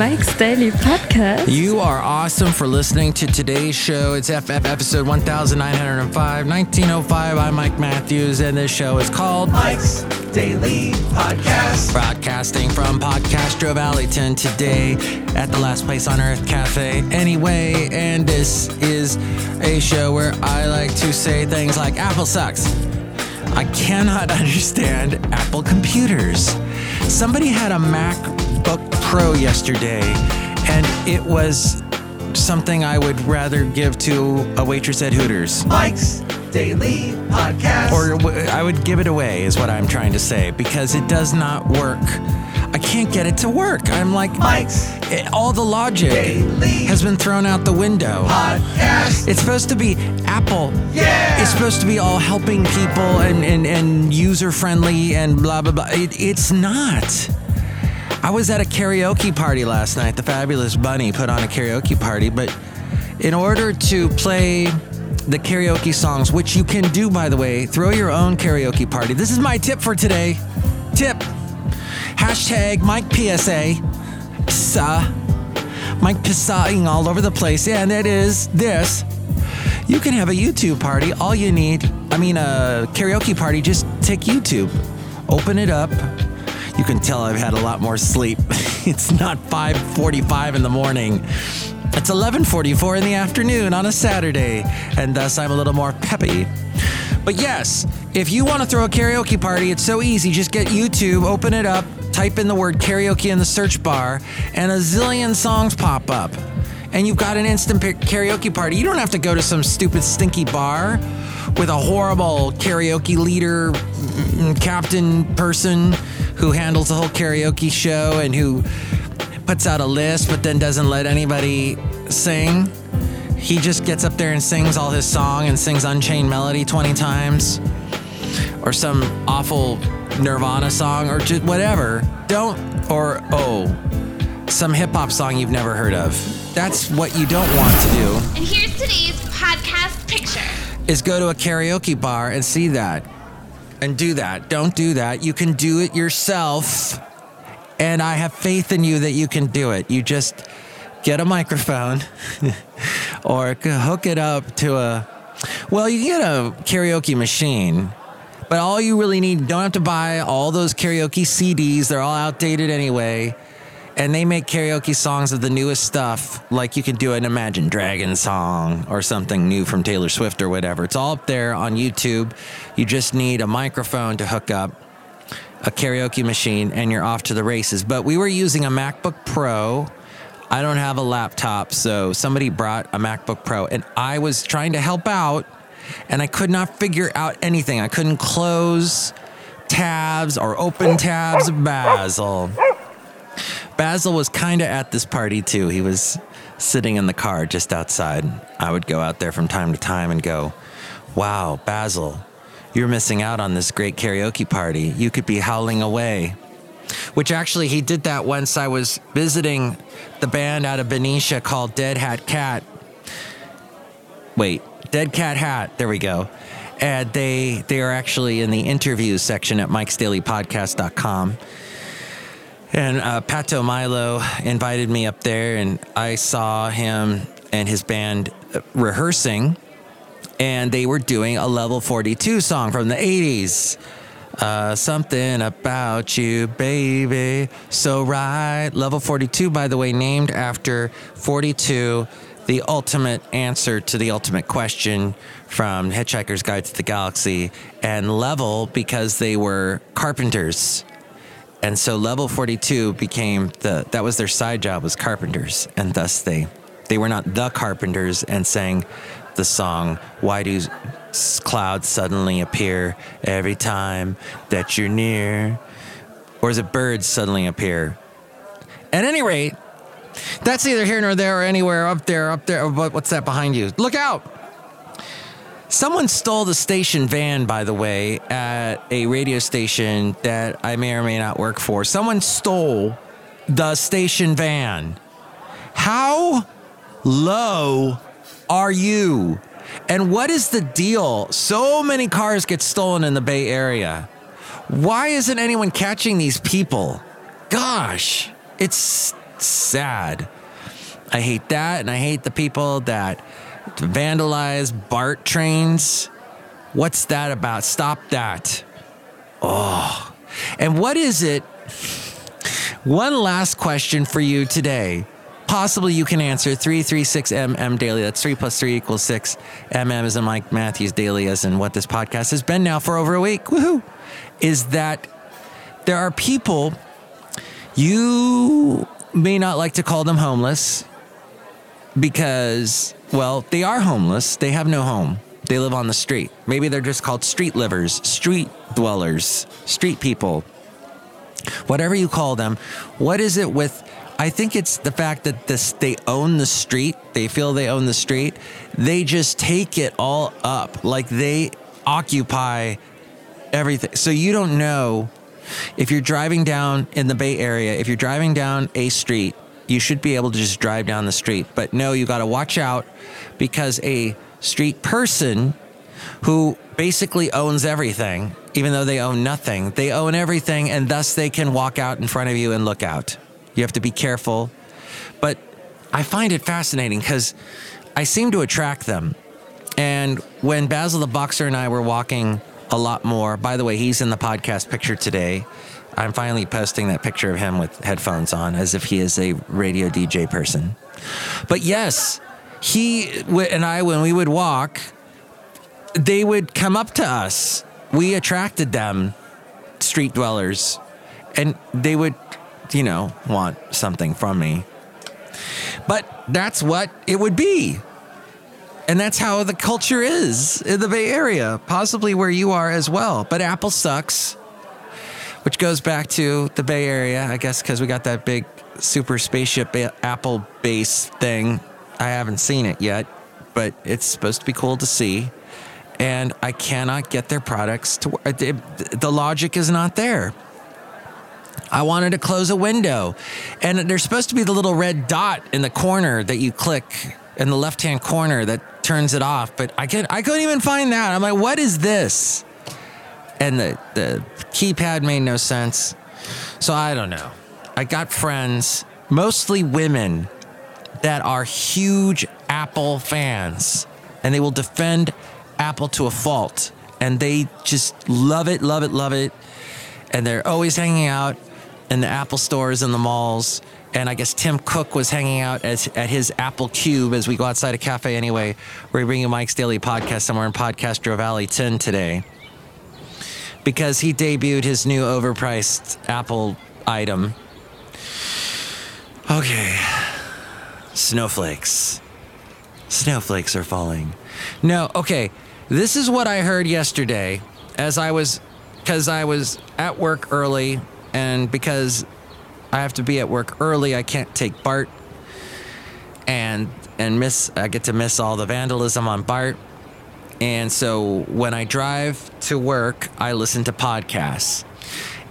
Mike's Daily Podcast. You are awesome for listening to today's show. It's FF episode 1905, 1905. I'm Mike Matthews, and this show is called Mike's Daily Podcast. Broadcasting from Podcastro Valleyton today at the Last Place on Earth Cafe. Anyway, and this is a show where I like to say things like Apple sucks. I cannot understand Apple computers. Somebody had a MacBook Pro yesterday, and it was something I would rather give to a waitress at Hooters. Mike's Daily Podcast. Or w- I would give it away, is what I'm trying to say, because it does not work. I can't get it to work. I'm like, Mike's it- all the logic Daily has been thrown out the window. Podcast. It's supposed to be Apple. Yeah. It's supposed to be all helping people and, and, and user friendly and blah, blah, blah. It, it's not. I was at a karaoke party last night. The Fabulous Bunny put on a karaoke party, but in order to play the karaoke songs, which you can do, by the way, throw your own karaoke party. This is my tip for today. Tip. Hashtag Mike PSA. Psa. Mike pissaing all over the place. And it is this. You can have a YouTube party. All you need, I mean, a karaoke party, just take YouTube, open it up. You can tell I've had a lot more sleep. it's not 5:45 in the morning. It's 11:44 in the afternoon on a Saturday, and thus I'm a little more peppy. But yes, if you want to throw a karaoke party, it's so easy. Just get YouTube, open it up, type in the word karaoke in the search bar, and a zillion songs pop up. And you've got an instant karaoke party. You don't have to go to some stupid, stinky bar with a horrible karaoke leader, captain person who handles the whole karaoke show and who puts out a list but then doesn't let anybody sing. He just gets up there and sings all his song and sings Unchained Melody 20 times or some awful Nirvana song or just whatever. Don't, or oh, some hip hop song you've never heard of. That's what you don't want to do And here's today's podcast picture. Is go to a karaoke bar and see that and do that. Don't do that. You can do it yourself. And I have faith in you that you can do it. You just get a microphone or hook it up to a, well, you get a karaoke machine. But all you really need, don't have to buy all those karaoke CDs. They're all outdated anyway. And they make karaoke songs of the newest stuff, like you can do an Imagine Dragon song or something new from Taylor Swift or whatever. It's all up there on YouTube. You just need a microphone to hook up, a karaoke machine, and you're off to the races. But we were using a MacBook Pro. I don't have a laptop, so somebody brought a MacBook Pro, and I was trying to help out, and I could not figure out anything. I couldn't close tabs or open tabs Basil. Basil was kind of at this party too. He was sitting in the car just outside. I would go out there from time to time and go, Wow, Basil, you're missing out on this great karaoke party. You could be howling away. Which actually, he did that once I was visiting the band out of Benicia called Dead Hat Cat. Wait, Dead Cat Hat. There we go. And they they are actually in the interviews section at mikesdailypodcast.com. And uh, Pato Milo invited me up there, and I saw him and his band uh, rehearsing, and they were doing a level 42 song from the 80s. Uh, something about you, baby. So right. Level 42, by the way, named after 42, the ultimate answer to the ultimate question from Hitchhiker's Guide to the Galaxy, and level because they were carpenters. And so level 42 became the that was their side job was carpenters. And thus they they were not the carpenters and sang the song why do clouds suddenly appear every time that you're near? Or is it birds suddenly appear? At any rate that's neither here nor there or anywhere up there up there what- what's that behind you? Look out Someone stole the station van, by the way, at a radio station that I may or may not work for. Someone stole the station van. How low are you? And what is the deal? So many cars get stolen in the Bay Area. Why isn't anyone catching these people? Gosh, it's sad. I hate that, and I hate the people that vandalize BART trains. What's that about? Stop that. Oh. And what is it? One last question for you today. Possibly you can answer 336MM daily. That's 3 plus 3 equals 6. MM is in Mike Matthews daily, as in what this podcast has been now for over a week. Woohoo! Is that there are people you may not like to call them homeless because, well, they are homeless. They have no home. They live on the street. Maybe they're just called street livers, street dwellers, street people. Whatever you call them, what is it with? I think it's the fact that this they own the street. They feel they own the street. They just take it all up. Like they occupy everything. So you don't know if you're driving down in the Bay Area, if you're driving down a street, you should be able to just drive down the street. But no, you got to watch out because a street person who basically owns everything, even though they own nothing, they own everything and thus they can walk out in front of you and look out. You have to be careful. But I find it fascinating because I seem to attract them. And when Basil the Boxer and I were walking a lot more, by the way, he's in the podcast picture today. I'm finally posting that picture of him with headphones on as if he is a radio DJ person. But yes, he and I, when we would walk, they would come up to us. We attracted them, street dwellers, and they would, you know, want something from me. But that's what it would be. And that's how the culture is in the Bay Area, possibly where you are as well. But Apple sucks, which goes back to the Bay Area, I guess, because we got that big super spaceship eh, Apple base thing. I haven't seen it yet, but it's supposed to be cool to see. And I cannot get their products to work. The logic is not there. I wanted to close a window, and there's supposed to be the little red dot in the corner that you click in the left hand corner that turns it off, but I could I couldn't even find that. I'm like, what is this? And the the keypad made no sense. So I don't know. I got friends, mostly women, that are huge Apple fans, and they will defend Apple to a fault, and they just love it, love it, love it, and they're always hanging out in the Apple stores and the malls and I guess Tim Cook was hanging out at, at his Apple Cube as we go outside a cafe anyway. We're bringing Mike's Daily Podcast somewhere in Podcastro Valley 10 today because he debuted his new overpriced Apple item. Okay. Snowflakes. Snowflakes are falling. No, okay. This is what I heard yesterday as I was, because I was at work early and because I have to be at work early. I can't take BART and and miss I get to miss all the vandalism on BART. And so when I drive to work, I listen to podcasts.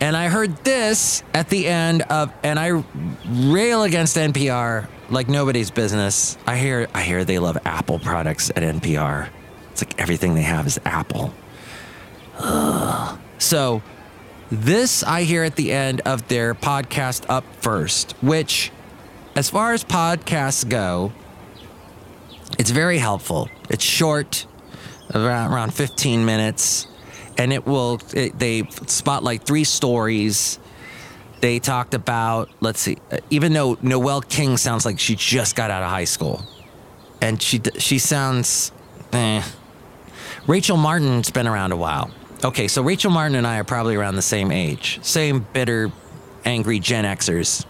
And I heard this at the end of and I rail against NPR like nobody's business. I hear I hear they love Apple products at NPR. It's like everything they have is Apple. Ugh. So this I hear at the end of their podcast Up First, which, as far as podcasts go, it's very helpful. It's short, around, around 15 minutes, and it will, it, they spotlight three stories. They talked about, let's see, even though Noel King sounds like she just got out of high school, and she, she sounds, eh. Rachel Martin's been around a while. Okay, so Rachel Martin and I are probably around the same age, same bitter, angry Gen Xers.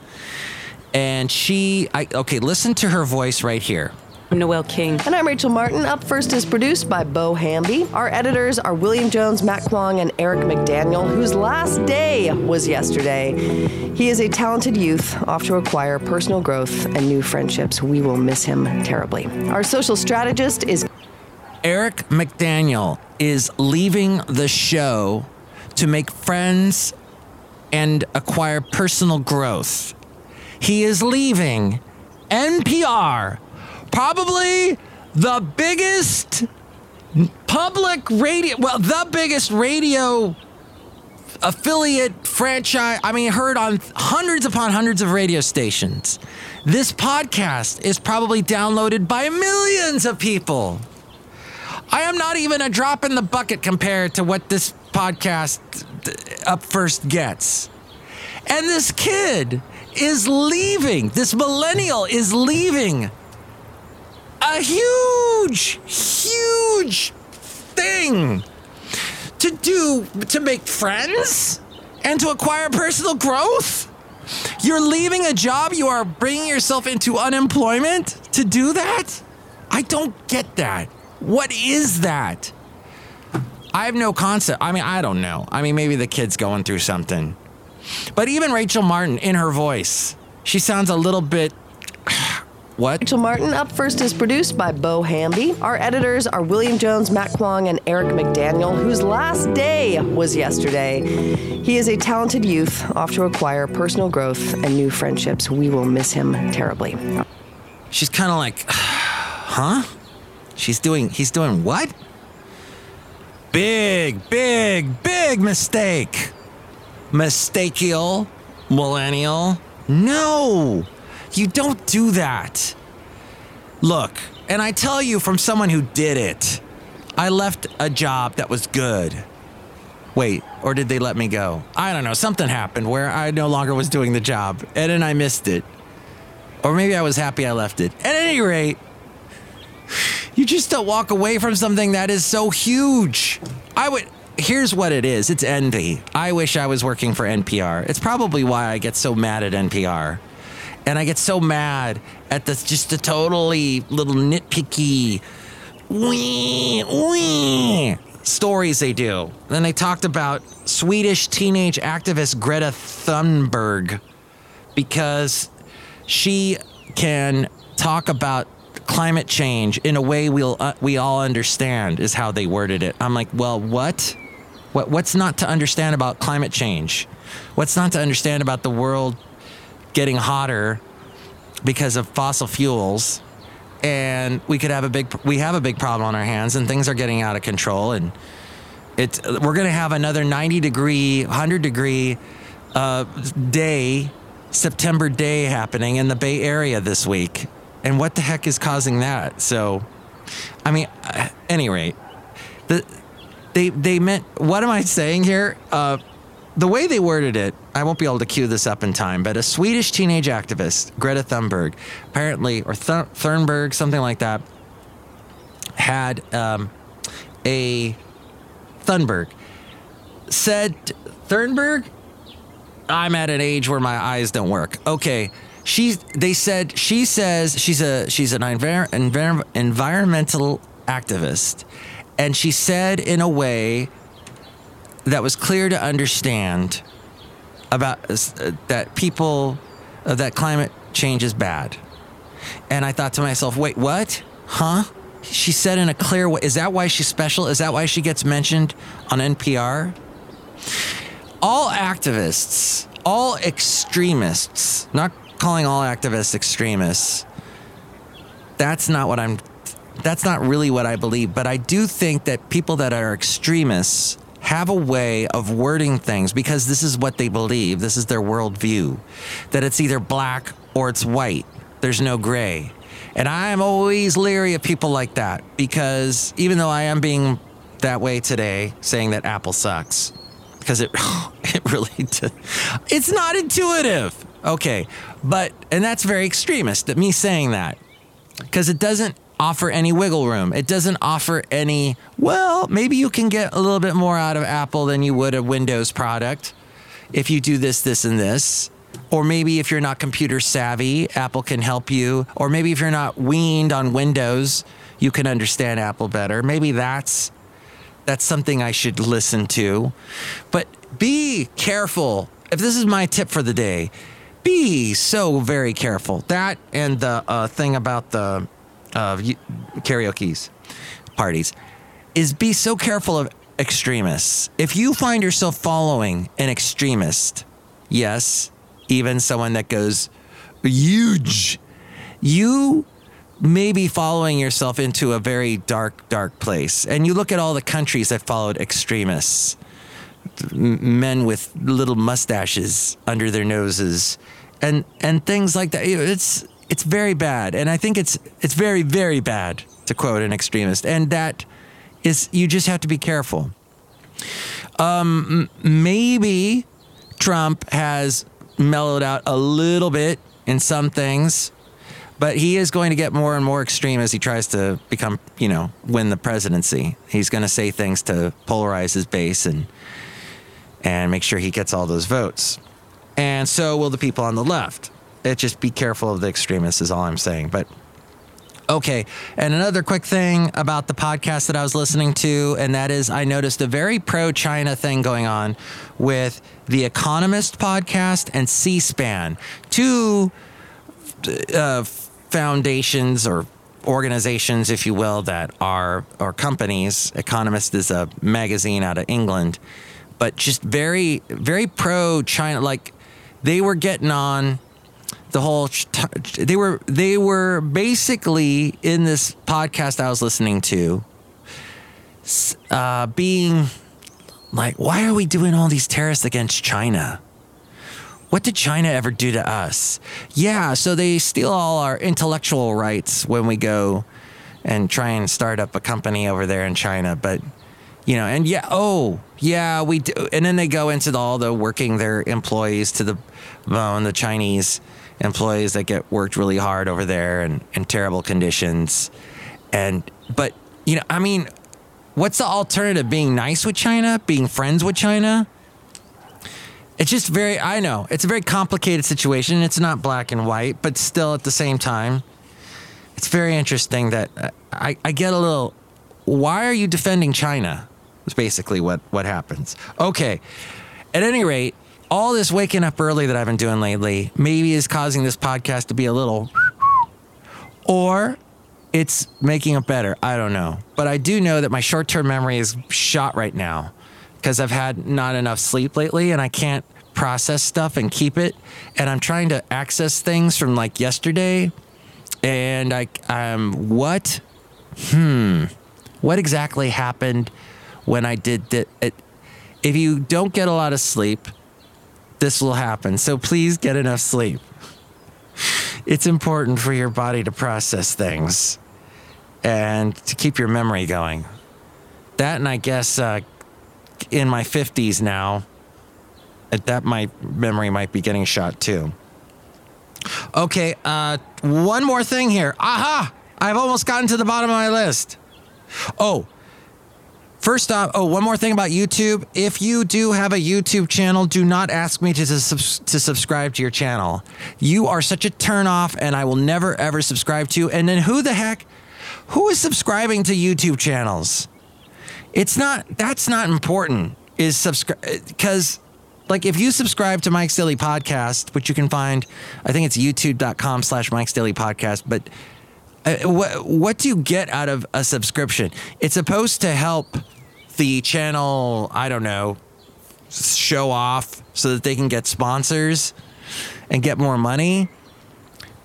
And she, I, okay, listen to her voice right here. I'm Noel King. And I'm Rachel Martin. Up First is produced by Bo Hamby. Our editors are William Jones, Matt Kwong, and Eric McDaniel, whose last day was yesterday. He is a talented youth, off to acquire personal growth and new friendships. We will miss him terribly. Our social strategist is Eric McDaniel is leaving the show to make friends and acquire personal growth. He is leaving NPR, probably the biggest public radio, well, the biggest radio affiliate franchise. I mean, heard on hundreds upon hundreds of radio stations. This podcast is probably downloaded by millions of people. I am not even a drop in the bucket compared to what this podcast up first gets. And this kid is leaving, this millennial is leaving a huge, huge thing to do to make friends and to acquire personal growth. You're leaving a job, you are bringing yourself into unemployment to do that? I don't get that. What is that? I have no concept. I mean, I don't know. I mean, maybe the kid's going through something. But even Rachel Martin, in her voice, she sounds a little bit. What? Rachel Martin Up First is produced by Bo Hamby. Our editors are William Jones, Matt Kwong, and Eric McDaniel, whose last day was yesterday. He is a talented youth off to acquire personal growth and new friendships. We will miss him terribly. She's kind of like, huh? She's doing, he's doing what? Big, big, big mistake. Mistakial, millennial. No, you don't do that. Look, and I tell you from someone who did it, I left a job that was good. Wait, or did they let me go? I don't know. Something happened where I no longer was doing the job and then I missed it. Or maybe I was happy I left it. At any rate, you just don't walk away from something that is so huge. I would. Here's what it is it's envy. I wish I was working for NPR. It's probably why I get so mad at NPR. And I get so mad at the just the totally little nitpicky wee, wee stories they do. Then they talked about Swedish teenage activist Greta Thunberg because she can talk about climate change in a way we'll uh, we all understand is how they worded it. I'm like, well, what? What what's not to understand about climate change? What's not to understand about the world getting hotter because of fossil fuels? And we could have a big we have a big problem on our hands and things are getting out of control and it's we're going to have another 90 degree, 100 degree uh, day September day happening in the Bay Area this week. And what the heck is causing that? So, I mean, at any rate, the, they, they meant, what am I saying here? Uh, the way they worded it, I won't be able to cue this up in time, but a Swedish teenage activist, Greta Thunberg, apparently, or Th- Thunberg, something like that, had um, a Thunberg said, Thunberg, I'm at an age where my eyes don't work. Okay. She, they said, she says she's a, she's an envir- envir- environmental activist. And she said in a way that was clear to understand about uh, that people, uh, that climate change is bad. And I thought to myself, wait, what? Huh? She said in a clear way. Is that why she's special? Is that why she gets mentioned on NPR? all activists, all extremists, not calling all activists extremists, that's not what I'm, that's not really what I believe. But I do think that people that are extremists have a way of wording things because this is what they believe, this is their worldview, that it's either black or it's white, there's no gray. And I am always leery of people like that because even though I am being that way today, saying that Apple sucks, because it it really d- it's not intuitive. Okay, but and that's very extremist. Me saying that because it doesn't offer any wiggle room. It doesn't offer any. Well, maybe you can get a little bit more out of Apple than you would a Windows product if you do this, this, and this. Or maybe if you're not computer savvy, Apple can help you. Or maybe if you're not weaned on Windows, you can understand Apple better. Maybe that's that's something I should listen to. But be careful. If this is my tip for the day, be so very careful. That and the uh, thing about the uh, karaoke's parties is be so careful of extremists. If you find yourself following an extremist, yes, even someone that goes huge, you may be following yourself into a very dark, dark place. And you look at all the countries that followed extremists men with little mustaches under their noses, and and things like that. It's it's very bad, and I think it's it's very very bad to quote an extremist, and that is you just have to be careful. Um, maybe Trump has mellowed out a little bit in some things, but he is going to get more and more extreme as he tries to become, you know, win the presidency. He's going to say things to polarize his base and and make sure he gets all those votes. And so will the people on the left. It just be careful of the extremists is all I'm saying. But Okay. And another quick thing about the podcast that I was listening to, and that is I noticed a very pro China thing going on with the Economist podcast and C SPAN, two uh, foundations or organizations, if you will, that are, or companies. Economist is a magazine out of England, but just very, very pro China. Like they were getting on the whole they were they were basically in this podcast I was listening to uh, being like why are we doing all these terrorists against China? What did China ever do to us? Yeah so they steal all our intellectual rights when we go and try and start up a company over there in China but you know and yeah oh yeah we do and then they go into the, all the working their employees to the bone the Chinese employees that get worked really hard over there and in terrible conditions. And, but, you know, I mean, what's the alternative? Being nice with China? Being friends with China? It's just very, I know, it's a very complicated situation. It's not black and white, but still at the same time, it's very interesting that uh, I, I get a little, why are you defending China? Is basically what, what happens. Okay. At any rate, all this waking up early that I've been doing lately maybe is causing this podcast to be a little, or it's making it better. I don't know. But I do know that my short term memory is shot right now because I've had not enough sleep lately and I can't process stuff and keep it. And I'm trying to access things from like yesterday. And I, I'm what? Hmm. What exactly happened when I did that? If you don't get a lot of sleep, this will happen. So please get enough sleep. It's important for your body to process things and to keep your memory going. That, and I guess uh, in my 50s now, uh, that my memory might be getting shot too. Okay, uh, one more thing here. Aha! I've almost gotten to the bottom of my list. Oh, First off, oh, one more thing about YouTube. If you do have a YouTube channel, do not ask me to, to, subscribe to your channel. You are such a turnoff, and I will never ever subscribe to you. And then who the heck, who is subscribing to YouTube channels? It's not, that's not important, is subscribe, because like if you subscribe to Mike's Daily Podcast, which you can find, I think it's youtube.com slash Mike's Daily Podcast, but uh, what what do you get out of a subscription? It's supposed to help the channel, I don't know, show off so that they can get sponsors and get more money.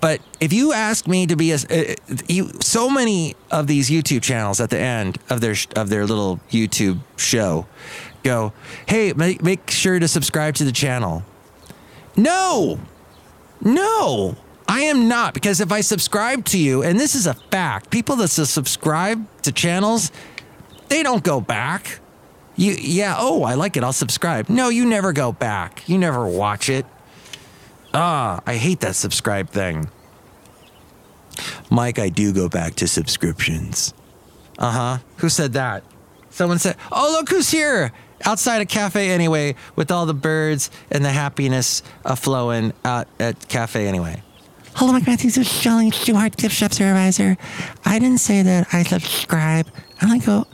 But if you ask me to be a, uh, you, so many of these YouTube channels at the end of their of their little YouTube show go, "Hey, make, make sure to subscribe to the channel." No. No. I am not because if I subscribe to you, and this is a fact, people that subscribe to channels, they don't go back. You, yeah, oh, I like it. I'll subscribe. No, you never go back. You never watch it. Ah, I hate that subscribe thing. Mike, I do go back to subscriptions. Uh huh. Who said that? Someone said, Oh, look who's here outside a cafe anyway with all the birds and the happiness uh, flowing out at Cafe Anyway. Hello, Mike Matthews. This is Shelly Stewart, gift shop supervisor. I didn't say that I subscribe. I only go,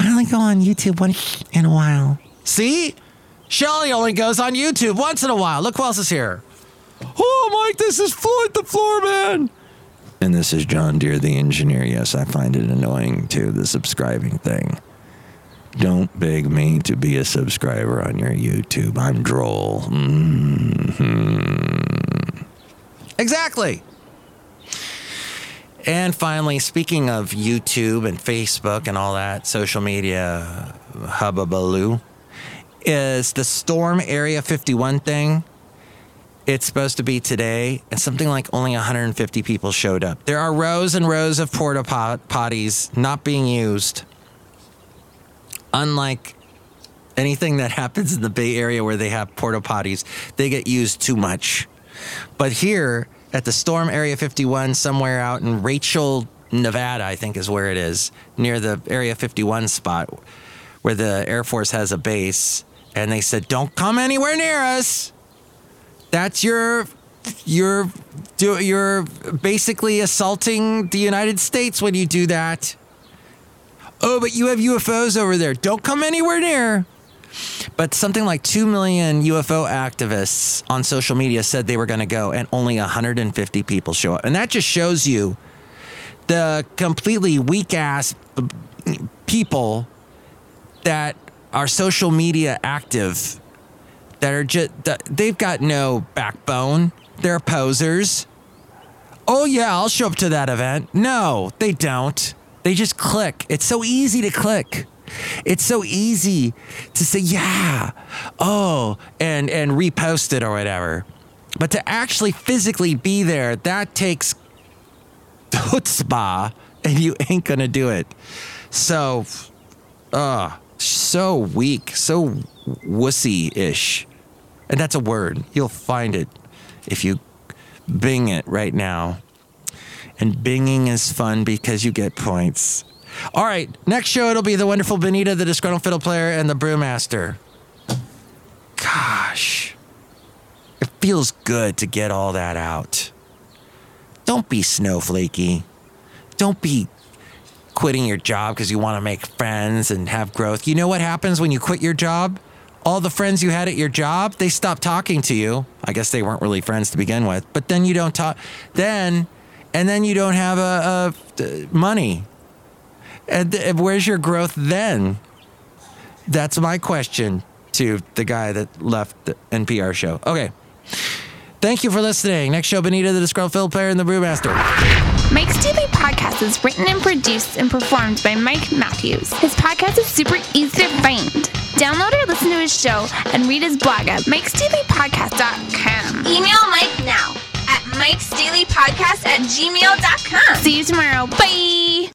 I only go on YouTube once in a while. See, Shelly only goes on YouTube once in a while. Look who else is here. Oh, Mike, this is Floyd the Floor Man. And this is John Deere the engineer. Yes, I find it annoying too, the subscribing thing. Don't beg me to be a subscriber on your YouTube. I'm droll. Mm-hmm. Exactly. And finally, speaking of YouTube and Facebook and all that social media hubbubaloo, is the Storm Area 51 thing. It's supposed to be today, and something like only 150 people showed up. There are rows and rows of porta pot- potties not being used. Unlike anything that happens in the Bay Area where they have porta potties, they get used too much. But here at the Storm Area 51, somewhere out in Rachel, Nevada, I think is where it is, near the Area 51 spot where the Air Force has a base, and they said, "Don't come anywhere near us." That's your you're do you're basically assaulting the United States when you do that. Oh, but you have UFOs over there. Don't come anywhere near. But something like 2 million UFO activists on social media said they were going to go, and only 150 people show up. And that just shows you the completely weak ass people that are social media active that are just they've got no backbone. They're posers. Oh, yeah, I'll show up to that event. No, they don't. They just click. It's so easy to click. It's so easy to say, yeah, oh, and, and repost it or whatever. But to actually physically be there, that takes chutzpah, and you ain't gonna do it. So, uh, so weak, so wussy ish. And that's a word. You'll find it if you bing it right now. And binging is fun because you get points. All right, next show it'll be the wonderful Benita, the disgruntled fiddle player, and the brewmaster. Gosh, it feels good to get all that out. Don't be snowflakey. Don't be quitting your job because you want to make friends and have growth. You know what happens when you quit your job? All the friends you had at your job, they stop talking to you. I guess they weren't really friends to begin with, but then you don't talk. Then, and then you don't have a, a uh, money. And th- where's your growth then? That's my question to the guy that left the NPR show. Okay. Thank you for listening. Next show, Benita, the Disgruntled Fiddle Player, and the Brewmaster. Mike's Daily Podcast is written and produced and performed by Mike Matthews. His podcast is super easy to find. Download or listen to his show and read his blog at mikesdailypodcast.com. Email Mike now at mikesdailypodcast at gmail.com. See you tomorrow. Bye.